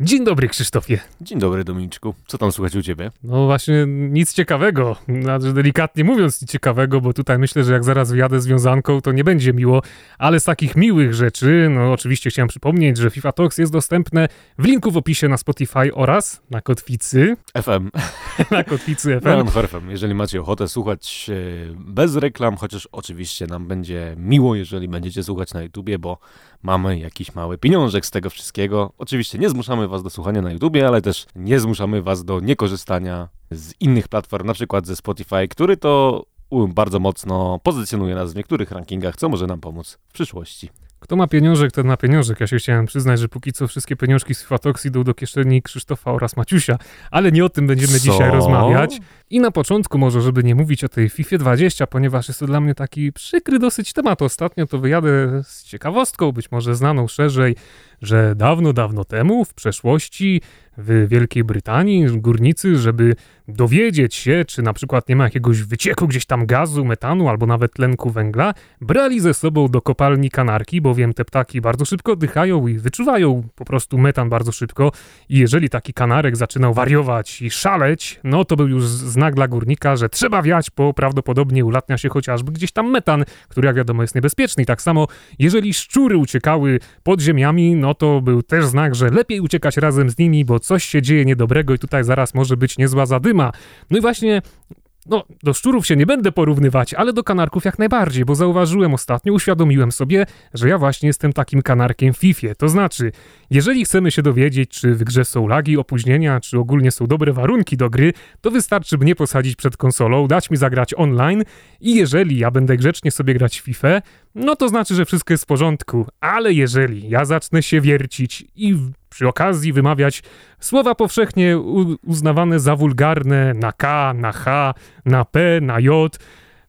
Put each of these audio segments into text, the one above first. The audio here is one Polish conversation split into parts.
Dzień dobry, Krzysztofie. Dzień dobry, Dominiczku. Co tam słychać u ciebie? No właśnie, nic ciekawego. Znaczy, delikatnie mówiąc, nic ciekawego, bo tutaj myślę, że jak zaraz wyjadę z wiązanką, to nie będzie miło. Ale z takich miłych rzeczy, no oczywiście chciałem przypomnieć, że FIFA Talks jest dostępne w linku w opisie na Spotify oraz na Kotwicy. FM. na Kotwicy FM. No, FM. Jeżeli macie ochotę słuchać e, bez reklam, chociaż oczywiście nam będzie miło, jeżeli będziecie słuchać na YouTubie, bo mamy jakiś mały pieniążek z tego wszystkiego. Oczywiście nie zmuszamy was do słuchania na YouTubie, ale też nie zmuszamy was do niekorzystania z innych platform, na przykład ze Spotify, który to bardzo mocno pozycjonuje nas w niektórych rankingach, co może nam pomóc w przyszłości. Kto ma pieniążek, ten ma pieniążek. Ja się chciałem przyznać, że póki co wszystkie pieniążki z Fatox idą do kieszeni Krzysztofa oraz Maciusia, ale nie o tym będziemy Co? dzisiaj rozmawiać. I na początku może, żeby nie mówić o tej FIFA 20, ponieważ jest to dla mnie taki przykry dosyć temat. Ostatnio to wyjadę z ciekawostką, być może znaną szerzej, że dawno, dawno temu, w przeszłości, w Wielkiej Brytanii, górnicy, żeby dowiedzieć się, czy na przykład nie ma jakiegoś wycieku gdzieś tam gazu, metanu albo nawet tlenku węgla, brali ze sobą do kopalni kanarki, bowiem te ptaki bardzo szybko oddychają i wyczuwają po prostu metan bardzo szybko i jeżeli taki kanarek zaczynał wariować i szaleć, no to był już znak dla górnika, że trzeba wiać, bo prawdopodobnie ulatnia się chociażby gdzieś tam metan, który jak wiadomo jest niebezpieczny. I tak samo, jeżeli szczury uciekały pod ziemiami, no to był też znak, że lepiej uciekać razem z nimi, bo coś się dzieje niedobrego i tutaj zaraz może być niezła zadyma. No i właśnie no, do szczurów się nie będę porównywać, ale do kanarków jak najbardziej, bo zauważyłem ostatnio, uświadomiłem sobie, że ja właśnie jestem takim kanarkiem w FIFA. To znaczy, jeżeli chcemy się dowiedzieć, czy w grze są lagi, opóźnienia, czy ogólnie są dobre warunki do gry, to wystarczy mnie posadzić przed konsolą, dać mi zagrać online i jeżeli ja będę grzecznie sobie grać w FIFA, no to znaczy, że wszystko jest w porządku. Ale jeżeli ja zacznę się wiercić i przy okazji wymawiać słowa powszechnie uznawane za wulgarne na K, na H, na P, na J,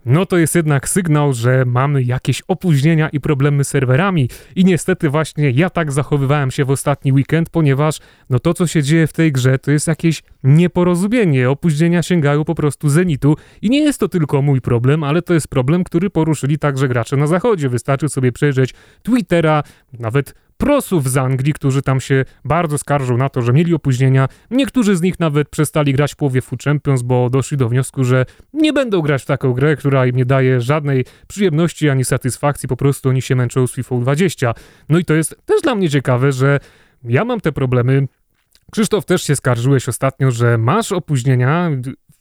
no to jest jednak sygnał, że mamy jakieś opóźnienia i problemy z serwerami. I niestety właśnie ja tak zachowywałem się w ostatni weekend, ponieważ no to, co się dzieje w tej grze, to jest jakieś nieporozumienie. Opóźnienia sięgają po prostu zenitu i nie jest to tylko mój problem, ale to jest problem, który poruszyli także gracze na zachodzie. Wystarczy sobie przejrzeć Twittera, nawet prosów z Anglii, którzy tam się bardzo skarżą na to, że mieli opóźnienia. Niektórzy z nich nawet przestali grać w połowie Food Champions, bo doszli do wniosku, że nie będą grać w taką grę, która im nie daje żadnej przyjemności ani satysfakcji, po prostu oni się męczą z FIFA 20. No i to jest też dla mnie ciekawe, że ja mam te problemy. Krzysztof, też się skarżyłeś ostatnio, że masz opóźnienia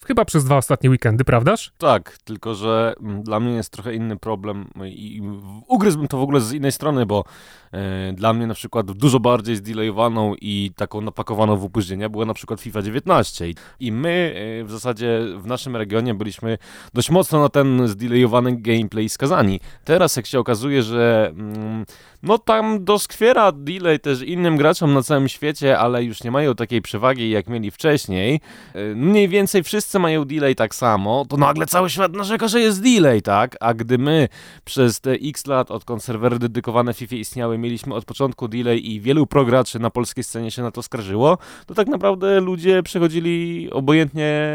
chyba przez dwa ostatnie weekendy, prawdaż? Tak, tylko że mm, dla mnie jest trochę inny problem i ugryzłbym to w ogóle z innej strony, bo e, dla mnie na przykład dużo bardziej zdelayowaną i taką napakowaną w opóźnienia była na przykład FIFA 19 i my e, w zasadzie w naszym regionie byliśmy dość mocno na ten zdelayowany gameplay skazani. Teraz jak się okazuje, że mm, no tam doskwiera delay też innym graczom na całym świecie, ale już nie mają takiej przewagi jak mieli wcześniej. E, mniej więcej wszyscy mają delay tak samo, to nagle cały świat narzeka, że jest delay, tak? A gdy my przez te x lat, odkąd serwery dedykowane FIFA istniały, mieliśmy od początku delay i wielu prograczy na polskiej scenie się na to skarżyło, to tak naprawdę ludzie przechodzili obojętnie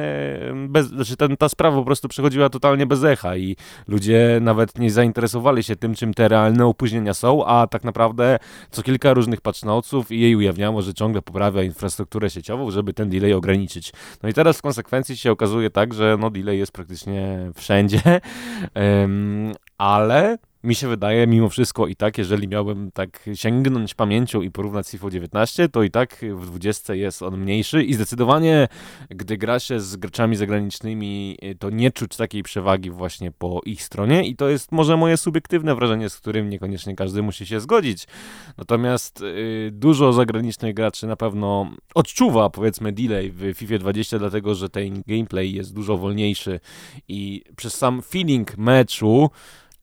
bez, znaczy ten, ta sprawa po prostu przechodziła totalnie bez echa i ludzie nawet nie zainteresowali się tym, czym te realne opóźnienia są, a tak naprawdę co kilka różnych patchnotesów i jej ujawniało, że ciągle poprawia infrastrukturę sieciową, żeby ten delay ograniczyć. No i teraz w konsekwencji się okazuje tak, że no delay jest praktycznie wszędzie, ale mi się wydaje, mimo wszystko i tak, jeżeli miałbym tak sięgnąć pamięcią i porównać z FIFA 19, to i tak w 20 jest on mniejszy i zdecydowanie, gdy gra się z graczami zagranicznymi, to nie czuć takiej przewagi właśnie po ich stronie i to jest może moje subiektywne wrażenie, z którym niekoniecznie każdy musi się zgodzić. Natomiast yy, dużo zagranicznych graczy na pewno odczuwa, powiedzmy, delay w FIFA 20, dlatego, że ten gameplay jest dużo wolniejszy i przez sam feeling meczu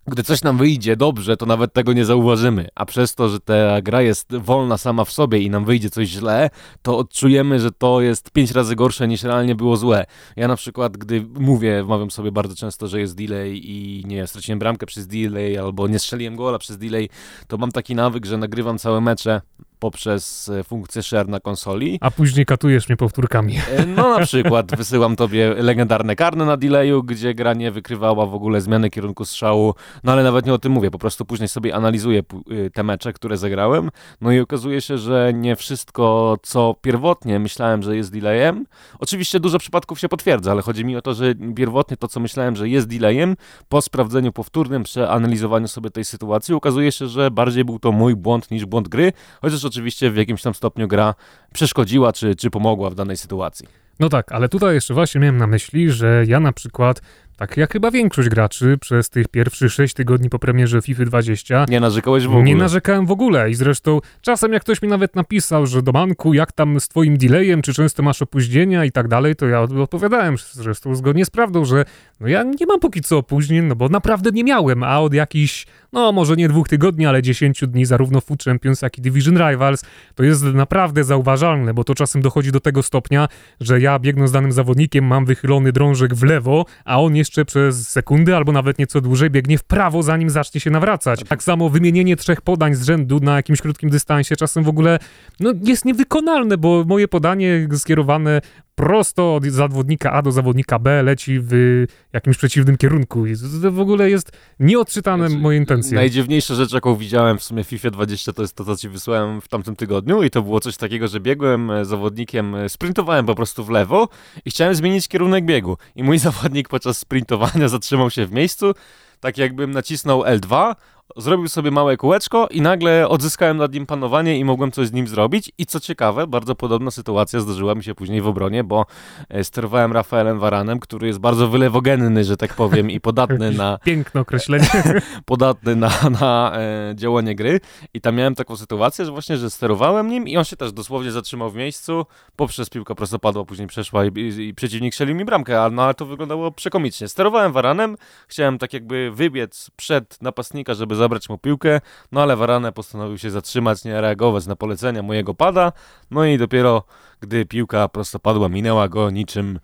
gdy coś nam wyjdzie dobrze, to nawet tego nie zauważymy, a przez to, że ta gra jest wolna sama w sobie i nam wyjdzie coś źle, to odczujemy, że to jest pięć razy gorsze niż realnie było złe. Ja na przykład, gdy mówię, wmawiam sobie bardzo często, że jest delay i nie straciłem bramkę przez delay albo nie strzeliłem gola przez delay, to mam taki nawyk, że nagrywam całe mecze poprzez e, funkcję share na konsoli. A później katujesz mnie powtórkami. E, no na przykład wysyłam tobie legendarne karne na delayu, gdzie gra nie wykrywała w ogóle zmiany kierunku strzału, no ale nawet nie o tym mówię, po prostu później sobie analizuję y, te mecze, które zagrałem, no i okazuje się, że nie wszystko, co pierwotnie myślałem, że jest delayem, oczywiście dużo przypadków się potwierdza, ale chodzi mi o to, że pierwotnie to, co myślałem, że jest delayem, po sprawdzeniu powtórnym, przeanalizowaniu sobie tej sytuacji, okazuje się, że bardziej był to mój błąd niż błąd gry, chociaż oczywiście w jakimś tam stopniu gra przeszkodziła czy, czy pomogła w danej sytuacji. No tak, ale tutaj jeszcze właśnie miałem na myśli, że ja na przykład tak jak chyba większość graczy przez tych pierwszych 6 tygodni po premierze FIFA 20. Nie narzekałeś w ogóle? Nie narzekałem w ogóle i zresztą czasem jak ktoś mi nawet napisał, że do banku, jak tam z twoim delayem, czy często masz opóźnienia i tak dalej, to ja odpowiadałem zresztą zgodnie z prawdą, że no ja nie mam póki co opóźnień, no bo naprawdę nie miałem, a od jakichś, no może nie dwóch tygodni, ale 10 dni zarówno Food Champions, jak i Division Rivals, to jest naprawdę zauważalne, bo to czasem dochodzi do tego stopnia, że ja biegnąc z danym zawodnikiem mam wychylony drążek w lewo, a on jeszcze przez sekundę albo nawet nieco dłużej biegnie w prawo, zanim zacznie się nawracać. Tak samo wymienienie trzech podań z rzędu na jakimś krótkim dystansie czasem w ogóle no, jest niewykonalne, bo moje podanie skierowane prosto od zawodnika A do zawodnika B leci w jakimś przeciwnym kierunku i to w ogóle jest nieodczytane znaczy, moje intencje. Najdziwniejsza rzecz, jaką widziałem w sumie w FIFA 20 to jest to, co ci wysłałem w tamtym tygodniu i to było coś takiego, że biegłem e, zawodnikiem, e, sprintowałem po prostu w lewo i chciałem zmienić kierunek biegu i mój zawodnik podczas sprintowania zatrzymał się w miejscu, tak jakbym nacisnął L2, zrobił sobie małe kółeczko i nagle odzyskałem nad nim panowanie i mogłem coś z nim zrobić. I co ciekawe, bardzo podobna sytuacja zdarzyła mi się później w obronie, bo e, sterowałem Rafaelem Varanem, który jest bardzo wylewogenny, że tak powiem, i podatny na... Piękne określenie. podatny na, na e, działanie gry. I tam miałem taką sytuację, że właśnie, że sterowałem nim i on się też dosłownie zatrzymał w miejscu, poprzez piłka prostopadła, później przeszła i, i, i przeciwnik strzelił mi bramkę, ale, no, ale to wyglądało przekomicznie. Sterowałem Varanem, chciałem tak jakby wybiec przed napastnika, żeby zabrać mu piłkę, no ale Varane postanowił się zatrzymać, nie reagować na polecenia mojego pada, no i dopiero gdy piłka prostopadła minęła go niczym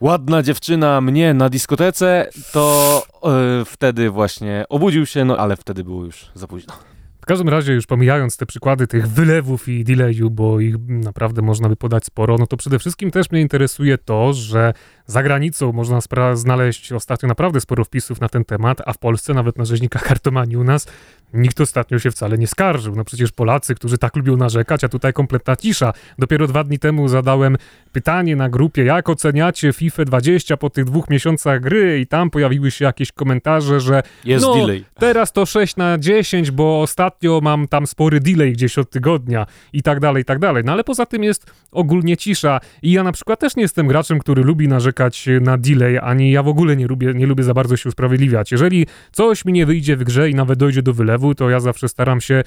ładna dziewczyna mnie na dyskotece, to yy, wtedy właśnie obudził się, no ale wtedy było już za późno. W każdym razie, już pomijając te przykłady tych wylewów i delayu, bo ich naprawdę można by podać sporo, no to przede wszystkim też mnie interesuje to, że za granicą można znaleźć ostatnio naprawdę sporo wpisów na ten temat, a w Polsce, nawet na rzeźnikach kartomanii u nas, nikt ostatnio się wcale nie skarżył. No przecież Polacy, którzy tak lubią narzekać, a tutaj kompletna cisza. Dopiero dwa dni temu zadałem pytanie na grupie, jak oceniacie FIFA 20 po tych dwóch miesiącach gry i tam pojawiły się jakieś komentarze, że jest no, delay. teraz to 6 na 10, bo ostatnio mam tam spory delay gdzieś od tygodnia i tak dalej, i tak dalej. No ale poza tym jest ogólnie cisza i ja na przykład też nie jestem graczem, który lubi narzekać na delay, ani ja w ogóle nie lubię, nie lubię za bardzo się usprawiedliwiać. Jeżeli coś mi nie wyjdzie w grze i nawet dojdzie do wylewu, to ja zawsze staram się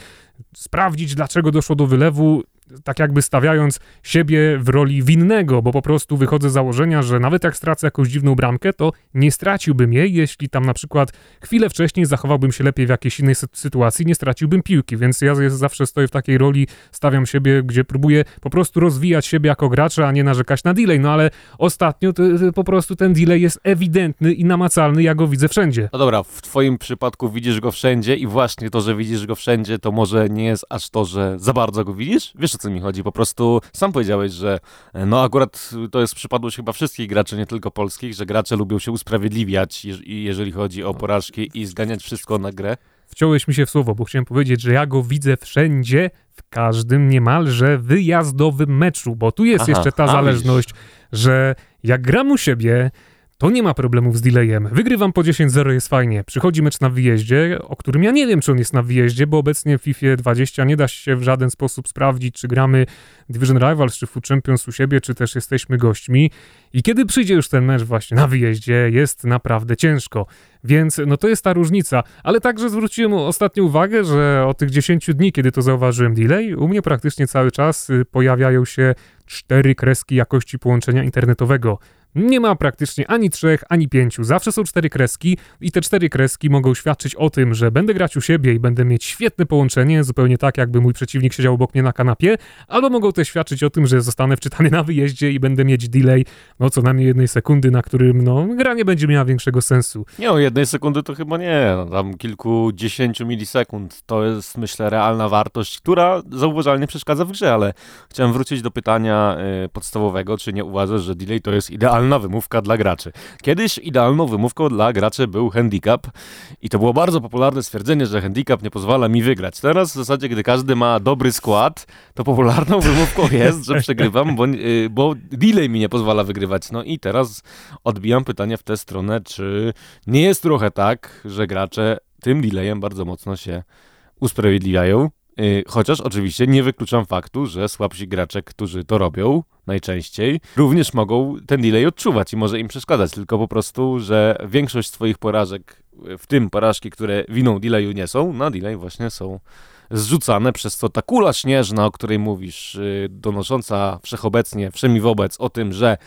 sprawdzić, dlaczego doszło do wylewu, tak jakby stawiając siebie w roli winnego, bo po prostu wychodzę z założenia, że nawet jak stracę jakąś dziwną bramkę, to nie straciłbym jej, jeśli tam na przykład chwilę wcześniej zachowałbym się lepiej w jakiejś innej sytuacji, nie straciłbym piłki, więc ja zawsze stoję w takiej roli, stawiam siebie, gdzie próbuję po prostu rozwijać siebie jako gracza, a nie narzekać na delay, no ale ostatnio to, to po prostu ten delay jest ewidentny i namacalny, ja go widzę wszędzie. No dobra, w twoim przypadku widzisz go wszędzie i właśnie to, że widzisz go wszędzie, to może nie jest aż to, że za bardzo go widzisz? Wiesz o co mi chodzi? Po prostu sam powiedziałeś, że e, no akurat to jest przypadłość chyba wszystkich graczy, nie tylko polskich, że gracze lubią się usprawiedliwiać, jeżeli chodzi o porażki i zganiać wszystko na grę. Wciąłeś mi się w słowo, bo chciałem powiedzieć, że ja go widzę wszędzie, w każdym niemalże wyjazdowym meczu, bo tu jest Aha, jeszcze ta zależność, że jak gram u siebie, to nie ma problemów z delayem. Wygrywam po 10-0, jest fajnie. Przychodzi mecz na wyjeździe, o którym ja nie wiem, czy on jest na wyjeździe, bo obecnie w FIFA 20 nie da się w żaden sposób sprawdzić, czy gramy Division Rivals, czy Food Champions u siebie, czy też jesteśmy gośćmi. I kiedy przyjdzie już ten mecz właśnie na wyjeździe, jest naprawdę ciężko. Więc no to jest ta różnica. Ale także zwróciłem ostatnio uwagę, że od tych 10 dni, kiedy to zauważyłem delay, u mnie praktycznie cały czas y, pojawiają się cztery kreski jakości połączenia internetowego. Nie ma praktycznie ani trzech, ani pięciu. Zawsze są cztery kreski i te cztery kreski mogą świadczyć o tym, że będę grać u siebie i będę mieć świetne połączenie, zupełnie tak, jakby mój przeciwnik siedział obok mnie na kanapie, albo mogą też świadczyć o tym, że zostanę wczytany na wyjeździe i będę mieć delay, no co najmniej jednej sekundy, na którym, no, gra nie będzie miała większego sensu. Nie, o jednej sekundy to chyba nie, no, tam kilkudziesięciu milisekund to jest, myślę, realna wartość, która zauważalnie przeszkadza w grze, ale chciałem wrócić do pytania y, podstawowego, czy nie uważasz, że delay to jest idealna wymówka dla graczy. Kiedyś idealną wymówką dla graczy był handicap i to było bardzo popularne stwierdzenie, że handicap nie pozwala mi wygrać. Teraz w zasadzie, gdy każdy ma dobry skład, to popularną wymówką jest, że przegrywam, bo, y, bo delay mi nie pozwala wygrywać. No i teraz odbijam pytanie w tę stronę, czy nie jest trochę tak, że gracze tym delayem bardzo mocno się usprawiedliwiają, Chociaż oczywiście nie wykluczam faktu, że słabsi gracze, którzy to robią najczęściej, również mogą ten delay odczuwać i może im przeszkadzać, tylko po prostu, że większość swoich porażek, w tym porażki, które winą delayu nie są, na delay właśnie są zrzucane, przez co ta kula śnieżna, o której mówisz, y, donosząca wszechobecnie, wszemi wobec o tym, że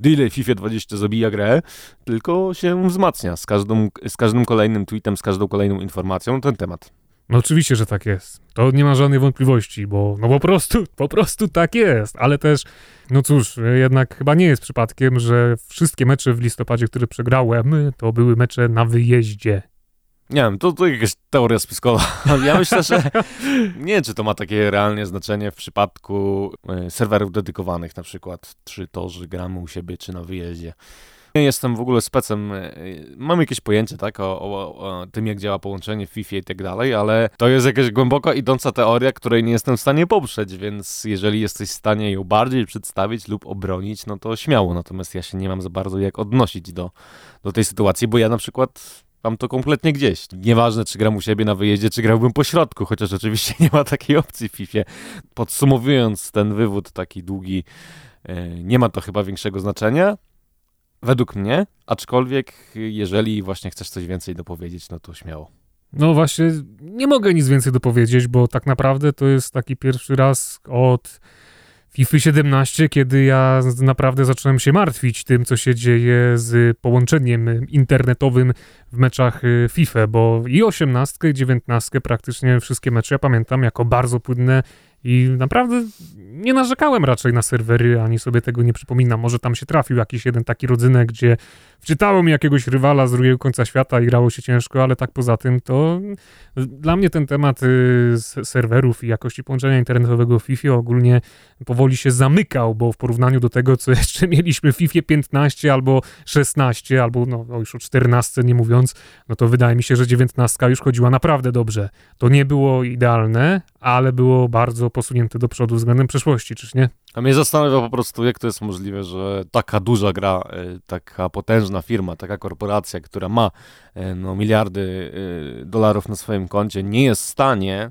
delay FIFA 20 zabija grę, tylko się wzmacnia z, każdą, z każdym kolejnym tweetem, z każdą kolejną informacją ten temat. No oczywiście, że tak jest. To nie ma żadnej wątpliwości, bo no po prostu, po prostu tak jest, ale też, no cóż, jednak chyba nie jest przypadkiem, że wszystkie mecze w listopadzie, które przegrałem, to były mecze na wyjeździe. Nie wiem, to, to jakaś teoria spiskowa. Ja myślę, że nie czy to ma takie realnie znaczenie w przypadku e, serwerów dedykowanych, na przykład, czy to, że gramy u siebie, czy na wyjeździe. Nie jestem w ogóle specem, e, mam jakieś pojęcie, tak, o, o, o, tym, jak działa połączenie w FIFA i tak dalej, ale to jest jakaś głęboko idąca teoria, której nie jestem w stanie poprzeć, więc jeżeli jesteś w stanie ją bardziej przedstawić lub obronić, no to śmiało, natomiast ja się nie mam za bardzo jak odnosić do, do tej sytuacji, bo ja na przykład mam to kompletnie gdzieś. Nieważne, czy gram u siebie na wyjeździe, czy grałbym po środku, chociaż oczywiście nie ma takiej opcji w FIFA. Podsumowując ten wywód taki długi, e, nie ma to chyba większego znaczenia. Według mnie, aczkolwiek jeżeli właśnie chcesz coś więcej dopowiedzieć, no to śmiało. No właśnie, nie mogę nic więcej dopowiedzieć, bo tak naprawdę to jest taki pierwszy raz od FIFA 17, kiedy ja naprawdę zacząłem się martwić tym, co się dzieje z połączeniem internetowym w meczach y, FIFA, bo i 18, i 19 praktycznie wszystkie mecze ja pamiętam jako bardzo płynne i naprawdę nie narzekałem raczej na serwery, ani sobie tego nie przypominam. Może tam się trafił jakiś jeden taki rodzynek, gdzie wczytało mi jakiegoś rywala z drugiego końca świata i grało się ciężko, ale tak poza tym to dla mnie ten temat y, serwerów i jakości połączenia internetowego w FIFA ogólnie powoli się zamykał, bo w porównaniu do tego, co jeszcze mieliśmy w FIFA 15 albo 16, albo no już o 14 nie mówiąc, no to wydaje mi się, że 19 już chodziła naprawdę dobrze. To nie było idealne, ale było bardzo posunięte do przodu względem przeszłości, czyż nie? A mnie zastanawia po prostu, jak to jest możliwe, że taka duża gra, e, taka potężna firma, taka korporacja, która ma e, no, miliardy e, dolarów na swoim koncie, nie jest w stanie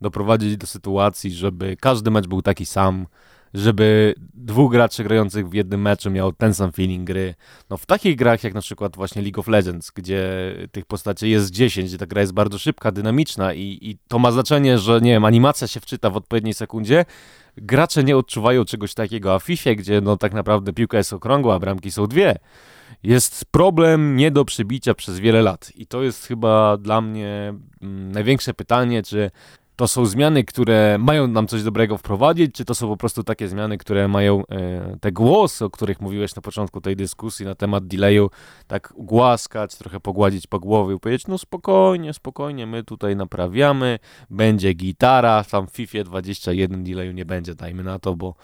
doprowadzić do sytuacji, żeby każdy mecz był taki sam, żeby dwóch graczy grających w jednym meczu miał ten sam feeling gry. No w takich grach jak na przykład właśnie League of Legends, gdzie tych postaci jest 10, gdzie ta gra jest bardzo szybka, dynamiczna i, i to ma znaczenie, że nie wiem, animacja się wczyta w odpowiedniej sekundzie, gracze nie odczuwają czegoś takiego, a w FIFA, gdzie no tak naprawdę piłka jest okrągła, a bramki są dwie, jest problem nie do przybicia przez wiele lat. I to jest chyba dla mnie mm, największe pytanie, czy to są zmiany, które mają nam coś dobrego wprowadzić, czy to są po prostu takie zmiany, które mają e, te głosy, o których mówiłeś na początku tej dyskusji na temat delayu, tak głaskać, trochę pogładzić po głowie i powiedzieć, no spokojnie, spokojnie, my tutaj naprawiamy, będzie gitara, tam w FIFA 21 delayu nie będzie, dajmy na to, bo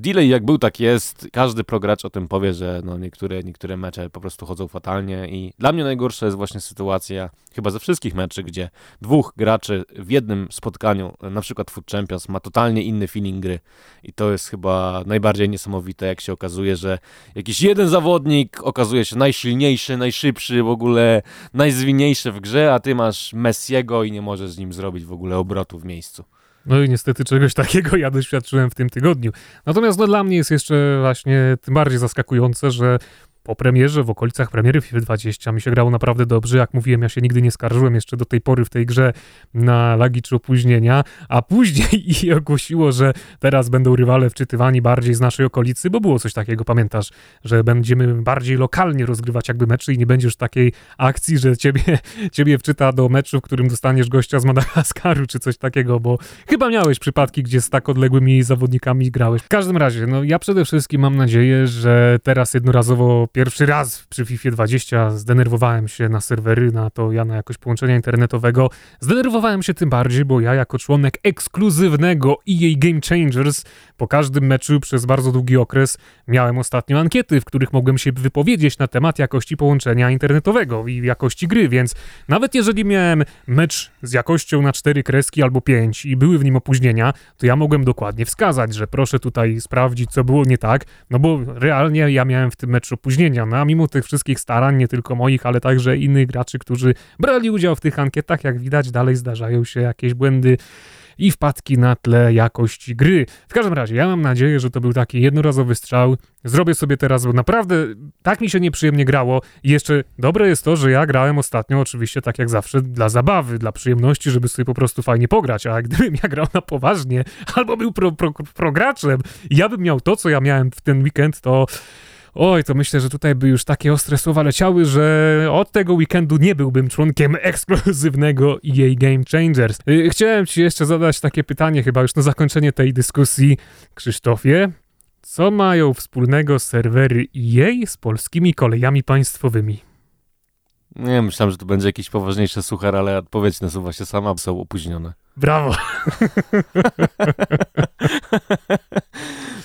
Delay jak był, tak jest. Każdy progracz o tym powie, że no niektóre, niektóre mecze po prostu chodzą fatalnie i dla mnie najgorsza jest właśnie sytuacja, chyba ze wszystkich meczy, gdzie dwóch graczy w jednym spotkaniu, na przykład Food Champions, ma totalnie inny feeling gry i to jest chyba najbardziej niesamowite, jak się okazuje, że jakiś jeden zawodnik okazuje się najsilniejszy, najszybszy, w ogóle najzwinniejszy w grze, a ty masz Messiego i nie możesz z nim zrobić w ogóle obrotu w miejscu. No i niestety czegoś takiego ja doświadczyłem w tym tygodniu. Natomiast no, dla mnie jest jeszcze właśnie tym bardziej zaskakujące, że po premierze, w okolicach premiery FIFA 20 mi się grało naprawdę dobrze. Jak mówiłem, ja się nigdy nie skarżyłem jeszcze do tej pory w tej grze na lagi czy opóźnienia, a później i ogłosiło, że teraz będą rywale wczytywani bardziej z naszej okolicy, bo było coś takiego, pamiętasz, że będziemy bardziej lokalnie rozgrywać jakby mecze i nie będziesz takiej akcji, że ciebie, ciebie wczyta do meczu, w którym dostaniesz gościa z Madagaskaru czy coś takiego, bo chyba miałeś przypadki, gdzie z tak odległymi zawodnikami grałeś. W każdym razie, no ja przede wszystkim mam nadzieję, że teraz jednorazowo pierwszy raz przy FIFA 20 zdenerwowałem się na serwery, na to ja na jakość połączenia internetowego. Zdenerwowałem się tym bardziej, bo ja jako członek ekskluzywnego EA Game Changers po każdym meczu przez bardzo długi okres miałem ostatnio ankiety, w których mogłem się wypowiedzieć na temat jakości połączenia internetowego i jakości gry, więc nawet jeżeli miałem mecz z jakością na cztery kreski albo pięć i były w nim opóźnienia, to ja mogłem dokładnie wskazać, że proszę tutaj sprawdzić, co było nie tak, no bo realnie ja miałem w tym meczu opóźnienia, no a mimo tych wszystkich starań, nie tylko moich, ale także innych graczy, którzy brali udział w tych ankietach, jak widać, dalej zdarzają się jakieś błędy i wpadki na tle jakości gry. W każdym razie, ja mam nadzieję, że to był taki jednorazowy strzał. Zrobię sobie teraz, bo naprawdę tak mi się nieprzyjemnie grało. I jeszcze dobre jest to, że ja grałem ostatnio oczywiście tak jak zawsze dla zabawy, dla przyjemności, żeby sobie po prostu fajnie pograć. A gdybym ja grał na poważnie albo był pro, pro, ja bym miał to, co ja miałem w ten weekend, to Oj, to myślę, że tutaj by już takie ostre słowa leciały, że od tego weekendu nie byłbym członkiem ekskluzywnego EA Game Changers. Y, chciałem ci jeszcze zadać takie pytanie, chyba już na zakończenie tej dyskusji, Krzysztofie. Co mają wspólnego serwery EA z polskimi kolejami państwowymi? Nie, myślałem, że to będzie jakiś poważniejszy suchar, ale odpowiedź nasuwa się sama, są opóźnione. Brawo!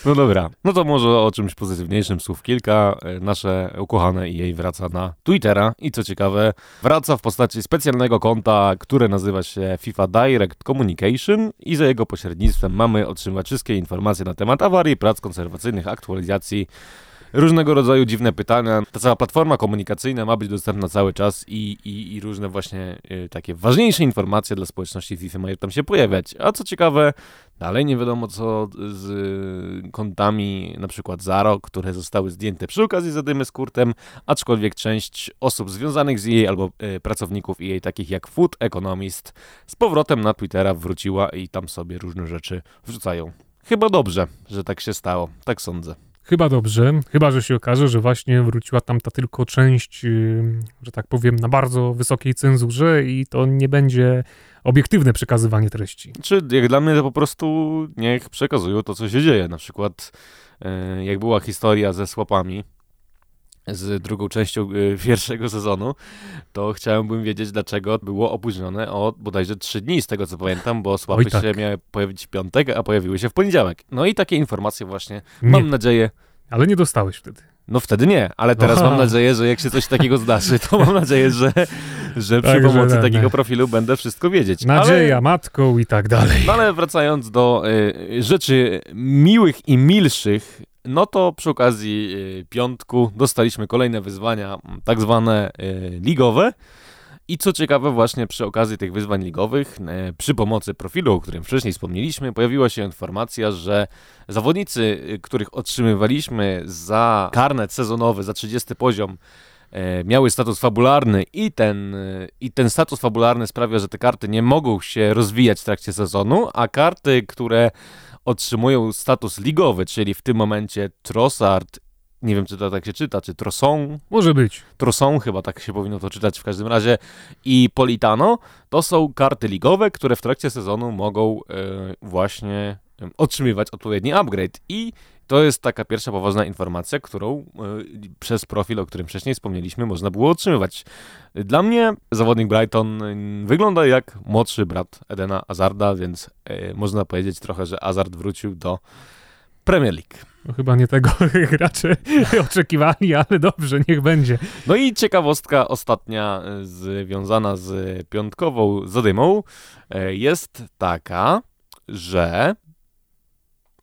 No dobra, no to może o czymś pozytywniejszym słów kilka. E, nasze ukochane jej wraca na Twittera. I co ciekawe, wraca w postaci specjalnego konta, które nazywa się FIFA Direct Communication. I za jego pośrednictwem mamy otrzymać wszystkie informacje na temat awarii, prac konserwacyjnych, aktualizacji różnego rodzaju dziwne pytania. Ta cała platforma komunikacyjna ma być dostępna cały czas i, i, i różne właśnie y, takie ważniejsze informacje dla społeczności FIFA mają tam się pojawiać. A co ciekawe, dalej nie wiadomo co z y, kontami na przykład Zaro, które zostały zdjęte przy okazji zadymy z Kurtem, aczkolwiek część osób związanych z jej albo y, pracowników jej, takich jak Food Economist, z powrotem na Twittera wróciła i tam sobie różne rzeczy wrzucają. Chyba dobrze, że tak się stało, tak sądzę. Chyba dobrze, chyba że się okaże, że właśnie wróciła tam ta tylko część, że tak powiem, na bardzo wysokiej cenzurze i to nie będzie obiektywne przekazywanie treści. Czy jak dla mnie to po prostu niech przekazują to, co się dzieje. Na przykład e, jak była historia ze słapami, z drugą częścią e, pierwszego sezonu, to chciałem wiedzieć, dlaczego było opóźnione o bodajże trzy dni, z tego co pamiętam, bo słapy tak. się miały pojawić w piątek, a pojawiły się w poniedziałek. No i takie informacje właśnie, nie. mam nadzieję... Ale nie dostałeś wtedy. No wtedy nie, ale teraz Aha. mam nadzieję, że jak się coś takiego zdarzy, to mam nadzieję, że, że przy tak, pomocy że takiego profilu będę wszystko wiedzieć. Nadzieja ale, matką i tak dalej. No ale wracając do y, rzeczy miłych i milszych, no to przy okazji y, piątku dostaliśmy kolejne wyzwania, tak zwane y, ligowe. I co ciekawe, właśnie przy okazji tych wyzwań ligowych, y, przy pomocy profilu, o którym wcześniej wspomnieliśmy, pojawiła się informacja, że zawodnicy, których otrzymywaliśmy za karnet sezonowy, za 30 poziom, miały status fabularny i ten, i ten status fabularny sprawia, że te karty nie mogą się rozwijać w trakcie sezonu, a karty, które otrzymują status ligowy, czyli w tym momencie Trossard, nie wiem czy to tak się czyta, czy Trosson? Może być. Trosson, chyba tak się powinno to czytać w każdym razie, i Politano, to są karty ligowe, które w trakcie sezonu mogą e, właśnie otrzymywać odpowiedni upgrade i to jest taka pierwsza poważna informacja, którą y, przez profil, o którym wcześniej wspomnieliśmy, można było otrzymywać. Dla mnie zawodnik Brighton y, wygląda jak młodszy brat Edena Azarda, więc y, można powiedzieć trochę, że Azard wrócił do Premier League. No, chyba nie tego gracze oczekiwali, ale dobrze, niech będzie. No i ciekawostka ostatnia związana z piątkową zadymą jest taka, że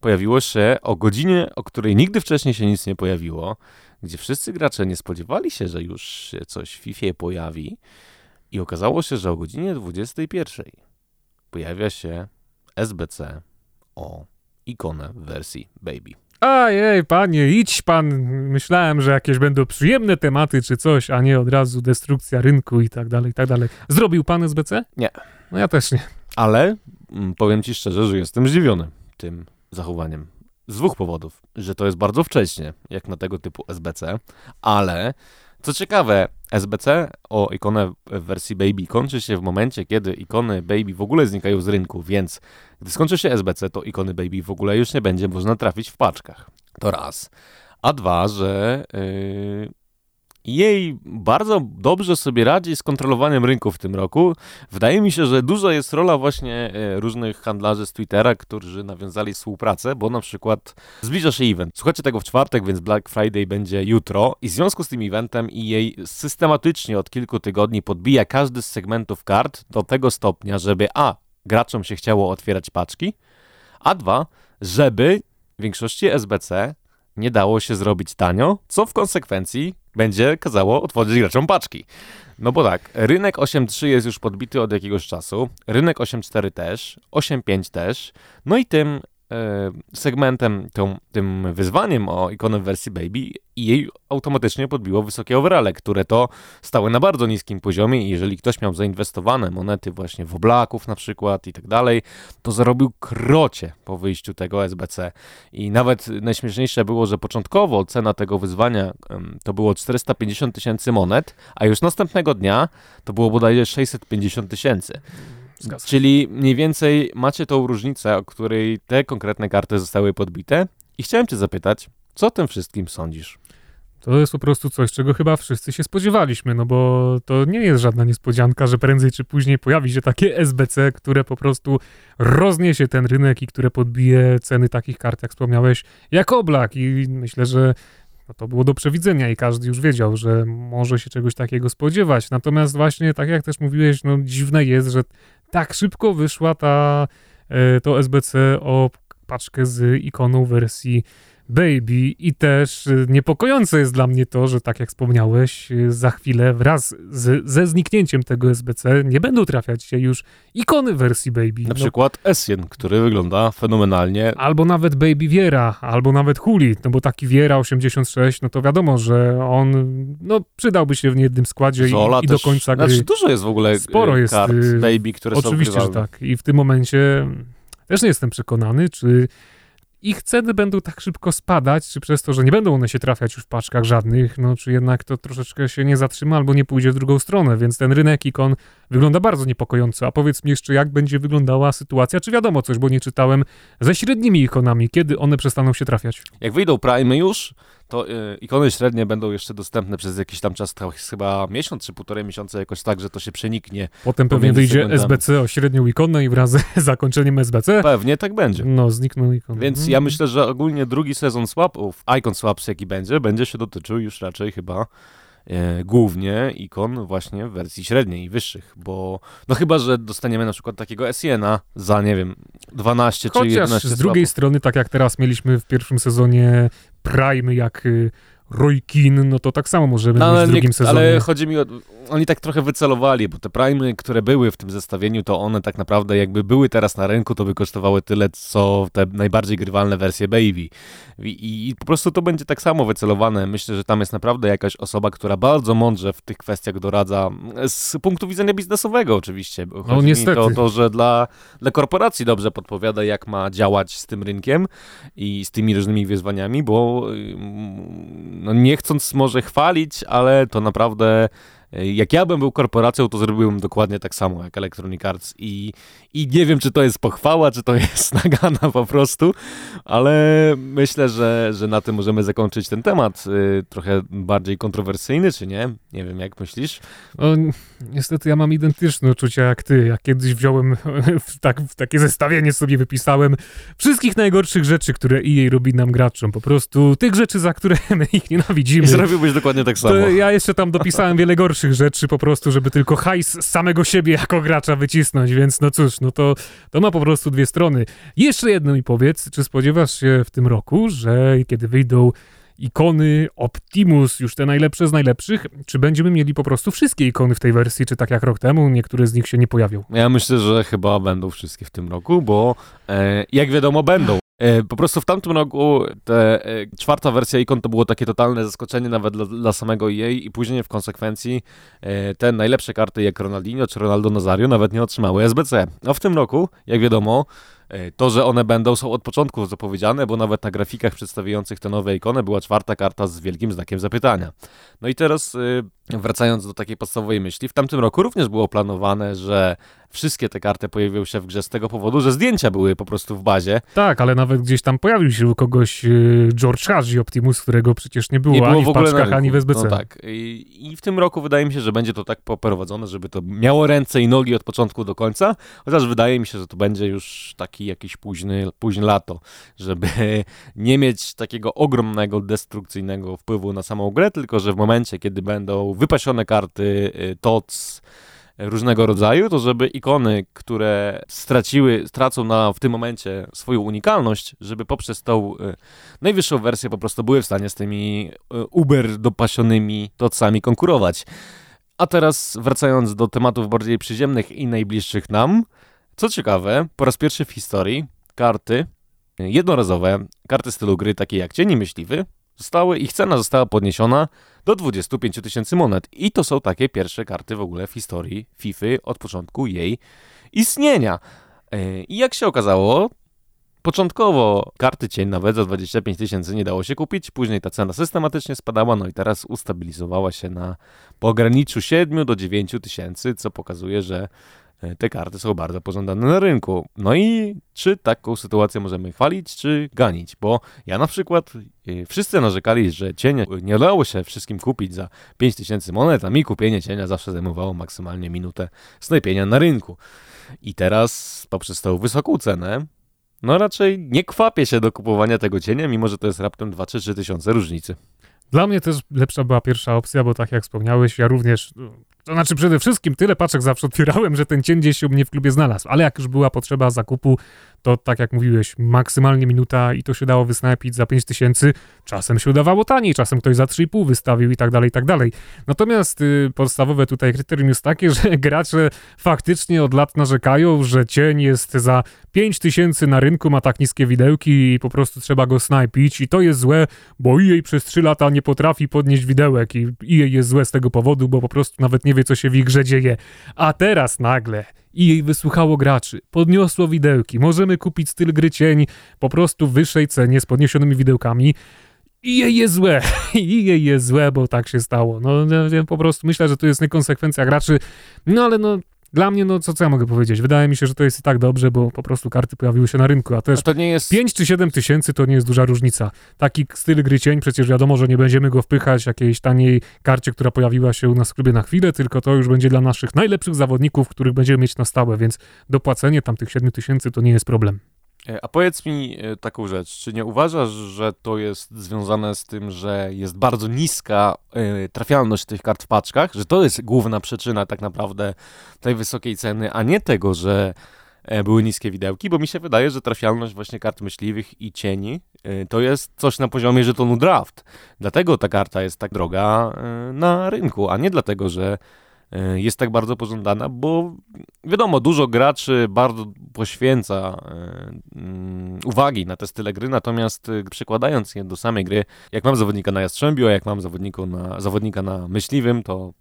pojawiło się o godzinie, o której nigdy wcześniej się nic nie pojawiło, gdzie wszyscy gracze nie spodziewali się, że już się coś w FIFA pojawi i okazało się, że o godzinie 21 pojawia się SBC o ikonę w wersji Baby. Ajej, panie, idź pan. Myślałem, że jakieś będą przyjemne tematy czy coś, a nie od razu destrukcja rynku i tak dalej, i tak dalej. Zrobił pan SBC? Nie. No ja też nie. Ale mm, powiem ci szczerze, że jestem zdziwiony tym zachowaniem. Z dwóch powodów. Że to jest bardzo wcześnie, jak na tego typu SBC, ale co ciekawe, SBC o ikonę w wersji Baby kończy się w momencie, kiedy ikony Baby w ogóle znikają z rynku, więc gdy skończy się SBC, to ikony Baby w ogóle już nie będzie można trafić w paczkach. To raz. A dwa, że yy, jej bardzo dobrze sobie radzi z kontrolowaniem rynku w tym roku. Wydaje mi się, że duża jest rola właśnie e, różnych handlarzy z Twittera, którzy nawiązali współpracę, bo na przykład zbliża się event. Słuchajcie tego w czwartek, więc Black Friday będzie jutro i w związku z tym eventem i jej systematycznie od kilku tygodni podbija każdy z segmentów kart do tego stopnia, żeby a. graczom się chciało otwierać paczki, a dwa, żeby w większości SBC nie dało się zrobić tanio, co w konsekwencji będzie kazało otworzyć graczom paczki. No bo tak, rynek 8.3 jest już podbity od jakiegoś czasu, rynek 8.4 też, 8.5 też, no i tym segmentem, tą, tym wyzwaniem o ikonę w wersji Baby i jej automatycznie podbiło wysokie overale, które to stały na bardzo niskim poziomie i jeżeli ktoś miał zainwestowane monety właśnie w oblaków na przykład i tak dalej, to zarobił krocie po wyjściu tego SBC. I nawet najśmieszniejsze było, że początkowo cena tego wyzwania to było 450 tysięcy monet, a już następnego dnia to było bodajże 650 tysięcy. Zgadza. Czyli mniej więcej macie tą różnicę, o której te konkretne karty zostały podbite. I chciałem Cię zapytać, co o tym wszystkim sądzisz? To jest po prostu coś, czego chyba wszyscy się spodziewaliśmy, no bo to nie jest żadna niespodzianka, że prędzej czy później pojawi się takie SBC, które po prostu rozniesie ten rynek i które podbije ceny takich kart, jak wspomniałeś, jak oblak. I myślę, że no to było do przewidzenia i każdy już wiedział, że może się czegoś takiego spodziewać. Natomiast właśnie, tak jak też mówiłeś, no dziwne jest, że tak szybko wyszła ta, e, to SBC o paczkę z ikoną wersji Baby i też y, niepokojące jest dla mnie to, że tak jak wspomniałeś, y, za chwilę wraz z, ze zniknięciem tego SBC nie będą trafiać się już ikony wersji Baby. Na no, przykład Essien, który wygląda fenomenalnie. Albo nawet Baby Viera, albo nawet Huli, no bo taki Viera 86, no to wiadomo, że on no, przydałby się w niejednym składzie i, i, do końca gry. Znaczy dużo jest w ogóle Sporo jest kart Baby, które oczywiście, są Oczywiście, że tak. I w tym momencie też nie jestem przekonany, czy ich ceny będą tak szybko spadać, czy przez to, że nie będą one się trafiać już w paczkach żadnych, no czy jednak to troszeczkę się nie zatrzyma albo nie pójdzie w drugą stronę, więc ten rynek ikon wygląda bardzo niepokojąco. A powiedz mi jeszcze, jak będzie wyglądała sytuacja, czy wiadomo coś, bo nie czytałem, ze średnimi ikonami, kiedy one przestaną się trafiać? Jak wyjdą Prime już, to y, ikony średnie będą jeszcze dostępne przez jakiś tam czas, chyba miesiąc czy półtorej miesiąca, jakoś tak, że to się przeniknie. Potem pewnie wyjdzie segmentami. SBC o średnią ikonę i wraz z zakończeniem SBC. Pewnie tak będzie. No, znikną ikony. Więc mhm. ja myślę, że ogólnie drugi sezon swapów, icon swaps jaki będzie, będzie się dotyczył już raczej chyba e, głównie ikon właśnie w wersji średniej i wyższych, bo no chyba, że dostaniemy na przykład takiego SIN-a za, nie wiem, 12 Chociaż czy 11 z drugiej strony, tak jak teraz mieliśmy w pierwszym sezonie Prime, jak y, Roy Keane, no to tak samo możemy no, mieć w drugim nie, sezonie. Ale chodzi mi o... Oni tak trochę wycelowali, bo te Prime, które były w tym zestawieniu, to one tak naprawdę jakby były teraz na rynku, to by kosztowały tyle, co te najbardziej grywalne wersje Baby. I, I, po prostu to będzie tak samo wycelowane. Myślę, że tam jest naprawdę jakaś osoba, która bardzo mądrze w tych kwestiach doradza, z punktu widzenia biznesowego oczywiście. Chodzi no niestety. To, to, że dla, dla korporacji dobrze podpowiada, jak ma działać z tym rynkiem i z tymi różnymi wyzwaniami, bo no nie chcąc może chwalić, ale to naprawdę jak ja bym był korporacją, to zrobiłbym dokładnie tak samo jak Electronic Arts i, i nie wiem, czy to jest pochwała, czy to jest nagana po prostu, ale myślę, że, że na tym możemy zakończyć ten temat. Y, trochę bardziej kontrowersyjny, czy nie? Nie wiem, jak myślisz? No, niestety ja mam identyczne uczucia jak ty. Jak kiedyś wziąłem w, tak, w takie zestawienie sobie wypisałem wszystkich najgorszych rzeczy, które EA robi nam graczom. Po prostu tych rzeczy, za które my ich nienawidzimy. I zrobiłbyś dokładnie tak samo. To ja jeszcze tam dopisałem wiele gorszych gorszych rzeczy po prostu, żeby tylko hajs z samego siebie jako gracza wycisnąć, więc no cóż, no to, to ma po prostu dwie strony. Jeszcze jedno mi powiedz, czy spodziewasz się w tym roku, że kiedy wyjdą ikony Optimus, już te najlepsze z najlepszych, czy będziemy mieli po prostu wszystkie ikony w tej wersji, czy tak jak rok temu, niektóre z nich się nie pojawią? Ja myślę, że chyba będą wszystkie w tym roku, bo e, jak wiadomo będą. E, po prostu w tamtym roku te, e, czwarta wersja ikon to było takie totalne zaskoczenie nawet dla, dla samego EA i później w konsekwencji e, te najlepsze karty jak Ronaldinho czy Ronaldo Nazario nawet nie otrzymały SBC. A w tym roku, jak wiadomo, to, że one będą, są od początku zapowiedziane, bo nawet na grafikach przedstawiających te nowe ikony była czwarta karta z wielkim znakiem zapytania. No i teraz e, wracając do takiej podstawowej myśli, w tamtym roku również było planowane, że wszystkie te karty pojawią się w grze z tego powodu, że zdjęcia były po prostu w bazie. Tak, ale nawet gdzieś tam pojawił się u kogoś e, George Haji Optimus, którego przecież nie było, nie było ani w, w paczkach, ani w SBC. No tak. I, I, w tym roku wydaje mi się, że będzie to tak poprowadzone, żeby to miało ręce i nogi od początku do końca, chociaż wydaje mi się, że to będzie już taki jakiś późny, późny lato, żeby nie mieć takiego ogromnego, destrukcyjnego wpływu na samą grę, tylko że w momencie, kiedy będą wypasione karty y, TOC, różnego rodzaju, to żeby ikony, które straciły, stracą na, w tym momencie swoją unikalność, żeby poprzez tą y, najwyższą wersję po prostu były w stanie z tymi y, uber dopasionymi tocami konkurować. A teraz wracając do tematów bardziej przyziemnych i najbliższych nam, co ciekawe, po raz pierwszy w historii karty jednorazowe, karty stylu gry takie jak Cieni Myśliwy, zostały, ich cena została podniesiona do 25 tysięcy monet. I to są takie pierwsze karty w ogóle w historii FIFA od początku jej istnienia. E, I jak się okazało, Początkowo karty cień nawet za 25 tysięcy nie dało się kupić, później ta cena systematycznie spadała, no i teraz ustabilizowała się na pograniczu 7 do 9 tysięcy, co pokazuje, że E, te karty są bardzo pożądane na rynku. No i czy taką sytuację możemy chwalić, czy ganić? Bo ja na przykład, e, wszyscy narzekali, że cienie nie dało się wszystkim kupić za 5000 monet, a mi kupienie cienia zawsze zajmowało maksymalnie minutę snajpienia na rynku. I teraz poprzez tą wysoką cenę, no raczej nie kwapię się do kupowania tego cienia, mimo że to jest raptem 2-3 tysiące różnicy. Dla mnie też lepsza była pierwsza opcja, bo tak jak wspomniałeś, ja również to znaczy przede wszystkim tyle paczek zawsze otwierałem, że ten cień gdzieś się u mnie w klubie znalazł, ale jak już była potrzeba zakupu, to tak jak mówiłeś, maksymalnie minuta i to się dało wysnapić za 5000, czasem się udawało taniej, czasem ktoś za 3,5 wystawił i tak dalej, i tak dalej. Natomiast y, podstawowe tutaj kryterium jest takie, że gracze faktycznie od lat narzekają, że cień jest za 5000 na rynku, ma tak niskie widełki i po prostu trzeba go snajpić. I to jest złe, bo EA przez 3 lata nie potrafi podnieść widełek i EA jest złe z tego powodu, bo po prostu nawet nie wie, co się w grze dzieje. A teraz nagle i wysłuchało graczy, podniosło widełki, możemy kupić styl gry cień po prostu w wyższej cenie z podniesionymi widełkami i jej jest złe, i jej jest złe, bo tak się stało. No, po prostu myślę, że to jest niekonsekwencja graczy, no ale no dla mnie, no co, co ja mogę powiedzieć? Wydaje mi się, że to jest i tak dobrze, bo po prostu karty pojawiły się na rynku, a też a to nie jest... 5 czy 7 tysięcy to nie jest duża różnica. Taki styl gry cień, przecież wiadomo, że nie będziemy go wpychać jakiejś taniej karcie, która pojawiła się u nas w klubie na chwilę, tylko to już będzie dla naszych najlepszych zawodników, których będziemy mieć na stałe, więc dopłacenie tam tych 7 tysięcy to nie jest problem. E, a powiedz mi e, taką rzecz, czy nie uważasz, że to jest związane z tym, że jest bardzo niska e, trafialność tych kart w paczkach, że to jest główna przyczyna tak naprawdę tej wysokiej ceny, a nie tego, że były niskie widełki, bo mi się wydaje, że trafialność właśnie kart myśliwych i cieni to jest coś na poziomie żetonu draft. Dlatego ta karta jest tak droga na rynku, a nie dlatego, że jest tak bardzo pożądana, bo wiadomo, dużo graczy bardzo poświęca e, mm, uwagi na te style gry, natomiast e, przekładając je do samej gry, jak mam zawodnika na Jastrzębiu, a jak mam zawodnika na, zawodnika na Myśliwym, to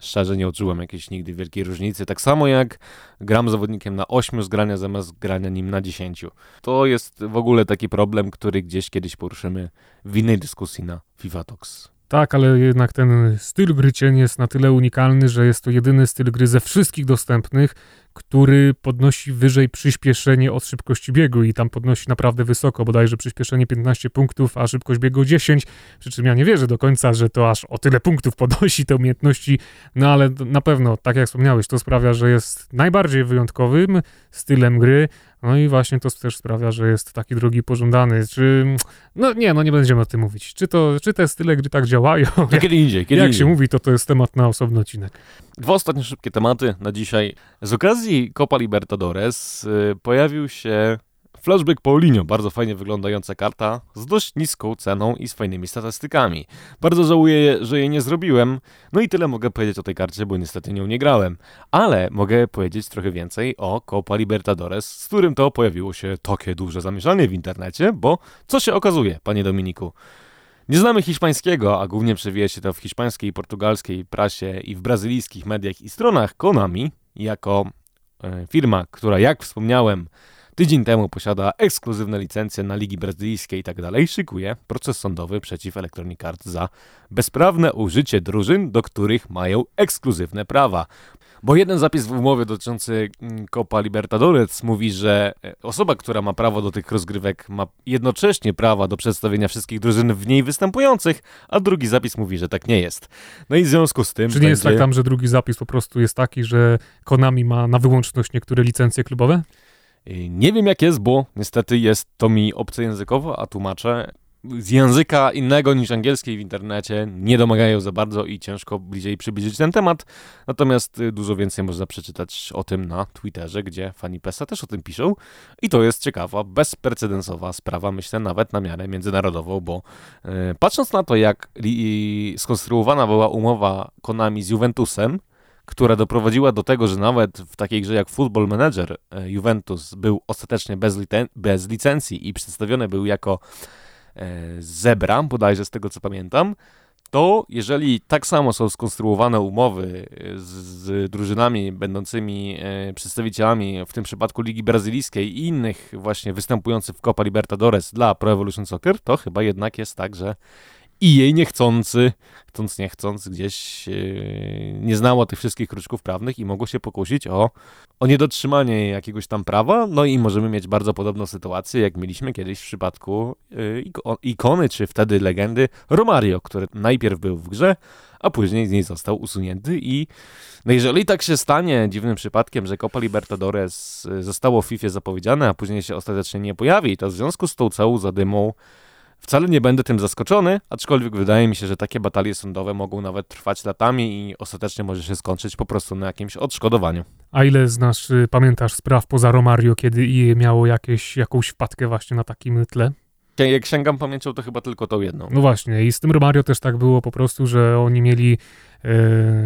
szczerze nie odczułem jakiejś nigdy wielkiej różnicy. Tak samo jak gram zawodnikiem na 8 z grania zamiast grania nim na 10. To jest w ogóle taki problem, który gdzieś kiedyś poruszymy w innej dyskusji na FIFA Talks. Tak, ale jednak ten styl gry cień jest na tyle unikalny, że jest to jedyny styl gry ze wszystkich dostępnych, który podnosi wyżej przyspieszenie od szybkości biegu i tam podnosi naprawdę wysoko, bodajże przyspieszenie 15 punktów, a szybkość biegu 10, przy czym ja nie wierzę do końca, że to aż o tyle punktów podnosi te umiejętności, no ale na pewno, tak jak wspomniałeś, to sprawia, że jest najbardziej wyjątkowym stylem gry, no i właśnie to też sprawia, że jest taki drogi pożądany. Czy, no nie, no nie będziemy o tym mówić. Czy, to, czy te style gry tak działają? Jak, kiedy indziej. Kiedy jak indziej. się mówi, to to jest temat na osobny odcinek. Dwa ostatnie szybkie tematy na dzisiaj. Z okazji Copa Libertadores y, pojawił się Flashback Paulinho, bardzo fajnie wyglądająca karta z dość niską ceną i z fajnymi statystykami. Bardzo żałuję, że jej nie zrobiłem, no i tyle mogę powiedzieć o tej karcie, bo niestety nią nie grałem. Ale mogę powiedzieć trochę więcej o Copa Libertadores, z którym to pojawiło się takie duże zamieszanie w internecie, bo co się okazuje, panie Dominiku? Nie znamy hiszpańskiego, a głównie przewija się to w hiszpańskiej i portugalskiej prasie i w brazylijskich mediach i stronach Konami, jako e, firma, która jak wspomniałem tydzień temu posiada ekskluzywne licencje na ligi brazylijskie i tak dalej, szykuje proces sądowy przeciw Electronic Arts za bezprawne użycie drużyn, do których mają ekskluzywne prawa. Bo jeden zapis w umowie dotyczący mm, Copa Libertadores mówi, że e, osoba, która ma prawo do tych rozgrywek, ma jednocześnie prawa do przedstawienia wszystkich drużyn w niej występujących, a drugi zapis mówi, że tak nie jest. No i w związku z tym. Czy nie będzie... jest tak tam, że drugi zapis po prostu jest taki, że Konami ma na wyłączność niektóre licencje klubowe? Y, nie wiem jak jest, bo niestety jest to mi obce językowo, a tłumaczę z języka innego niż angielskiej w internecie nie domagają za bardzo i ciężko bliżej przybliżyć ten temat. Natomiast y, dużo więcej można przeczytać o tym na Twitterze, gdzie fani PESA też o tym piszą. I to jest ciekawa, bezprecedensowa sprawa, myślę, nawet na miarę międzynarodową, bo yy, patrząc na to, jak li, skonstruowana była umowa Konami z Juventusem, która doprowadziła do tego, że nawet w takiej grze jak Football Manager e, Juventus był ostatecznie bez, bez licencji i przedstawiony był jako e, zebra, bodajże z tego co pamiętam, to jeżeli tak samo są skonstruowane umowy e, z, z drużynami będącymi przedstawicielami, w tym przypadku Ligi Brazylijskiej i innych właśnie występujących w Copa Libertadores dla Pro Evolution Soccer, to chyba jednak jest tak, że i jej niechcący, chcąc nie chcąc, gdzieś yy, nie znało tych wszystkich kruczków prawnych i mogło się pokusić o, o niedotrzymanie jakiegoś tam prawa, no i możemy mieć bardzo podobną sytuację, jak mieliśmy kiedyś w przypadku yy, ikony, czy wtedy legendy Romario, który najpierw był w grze, a później z niej został usunięty i no jeżeli tak się stanie dziwnym przypadkiem, że Copa Libertadores y, zostało w FIFA zapowiedziane, a później się ostatecznie nie pojawi, to w związku z tą całą zadymą Wcale nie będę tym zaskoczony, aczkolwiek wydaje mi się, że takie batalie sądowe mogą nawet trwać latami i ostatecznie może się skończyć po prostu na jakimś odszkodowaniu. A ile znasz, y, pamiętasz spraw poza Romario, kiedy IE miało jakieś, jakąś wpadkę właśnie na takim tle? Jak sięgam pamięcią, to chyba tylko tą jedną. No właśnie, i z tym Romario też tak było po prostu, że oni mieli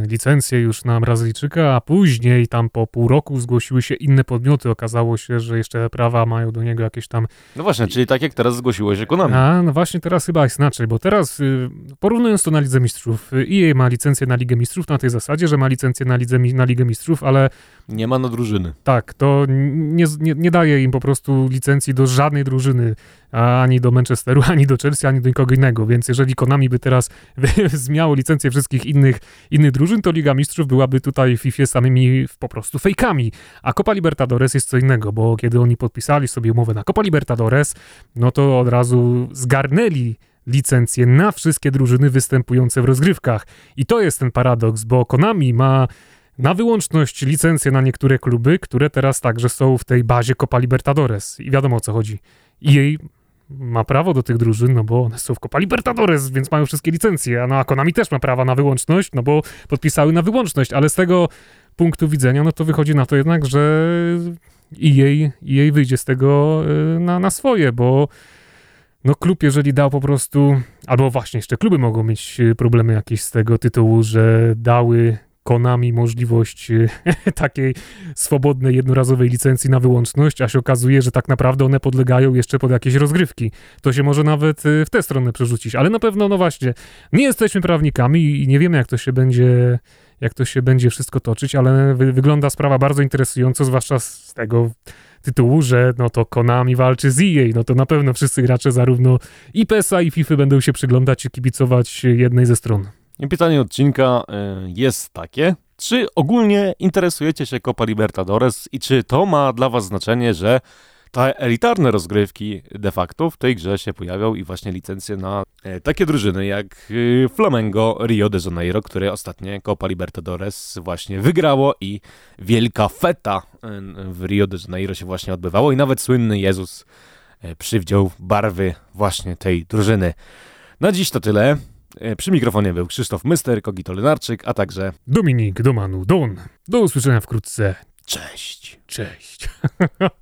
licencję już na Brazylijczyka, a później tam po pół roku zgłosiły się inne podmioty. Okazało się, że jeszcze prawa mają do niego jakieś tam... No właśnie, czyli tak jak teraz zgłosiło się Konami. A, no właśnie teraz chyba jest inaczej, bo teraz y, porównując to na Lidze Mistrzów, EA ma licencję na Ligę Mistrzów na tej zasadzie, że ma licencję na, Lidze, na Ligę Mistrzów, ale... Nie ma na drużyny. Tak, to nie, nie, nie daje im po prostu licencji do żadnej drużyny, ani do Manchesteru, ani do Chelsea, ani do nikogo innego, więc jeżeli Konami by teraz zmiało licencję wszystkich innych innych drużyn, to Liga Mistrzów byłaby tutaj w FIFA samymi po prostu fejkami. A Copa Libertadores jest co innego, bo kiedy oni podpisali sobie umowę na Copa Libertadores, no to od razu zgarnęli licencje na wszystkie drużyny występujące w rozgrywkach. I to jest ten paradoks, bo Konami ma na wyłączność licencje na niektóre kluby, które teraz także są w tej bazie Copa Libertadores. I wiadomo o co chodzi. I jej ma prawo do tych drużyn, no bo one są w Copa Libertadores, więc mają wszystkie licencje, a no a Konami też ma prawa na wyłączność, no bo podpisały na wyłączność, ale z tego punktu widzenia, no to wychodzi na to jednak, że i jej, i jej wyjdzie z tego y, na, na swoje, bo no klub, jeżeli dał po prostu, albo właśnie jeszcze kluby mogą mieć y, problemy jakieś z tego tytułu, że dały Konami możliwość e, takiej swobodnej, jednorazowej licencji na wyłączność, a się okazuje, że tak naprawdę one podlegają jeszcze pod jakieś rozgrywki. To się może nawet e, w tę stronę przerzucić, ale na pewno, no właśnie, nie jesteśmy prawnikami i nie wiemy, jak to się będzie, jak to się będzie wszystko toczyć, ale wy, wygląda sprawa bardzo interesująco, zwłaszcza z tego tytułu, że no to Konami walczy z EA, no to na pewno wszyscy gracze zarówno i PESA i FIFA będą się przyglądać i kibicować jednej ze stron. Pytanie odcinka e, jest takie, czy ogólnie interesujecie się Copa Libertadores i czy to ma dla was znaczenie, że te elitarne rozgrywki de facto w tej grze się pojawią i właśnie licencje na e, takie drużyny jak e, Flamengo Rio de Janeiro, które ostatnie Copa Libertadores właśnie wygrało i wielka feta w Rio de Janeiro się właśnie odbywało i nawet słynny Jezus przywdział barwy właśnie tej drużyny. Na dziś to tyle. E, przy mikrofonie był Krzysztof Myster, Kogito Lenarczyk, a także Dominik Domanu Don. Do usłyszenia wkrótce. Cześć. Cześć.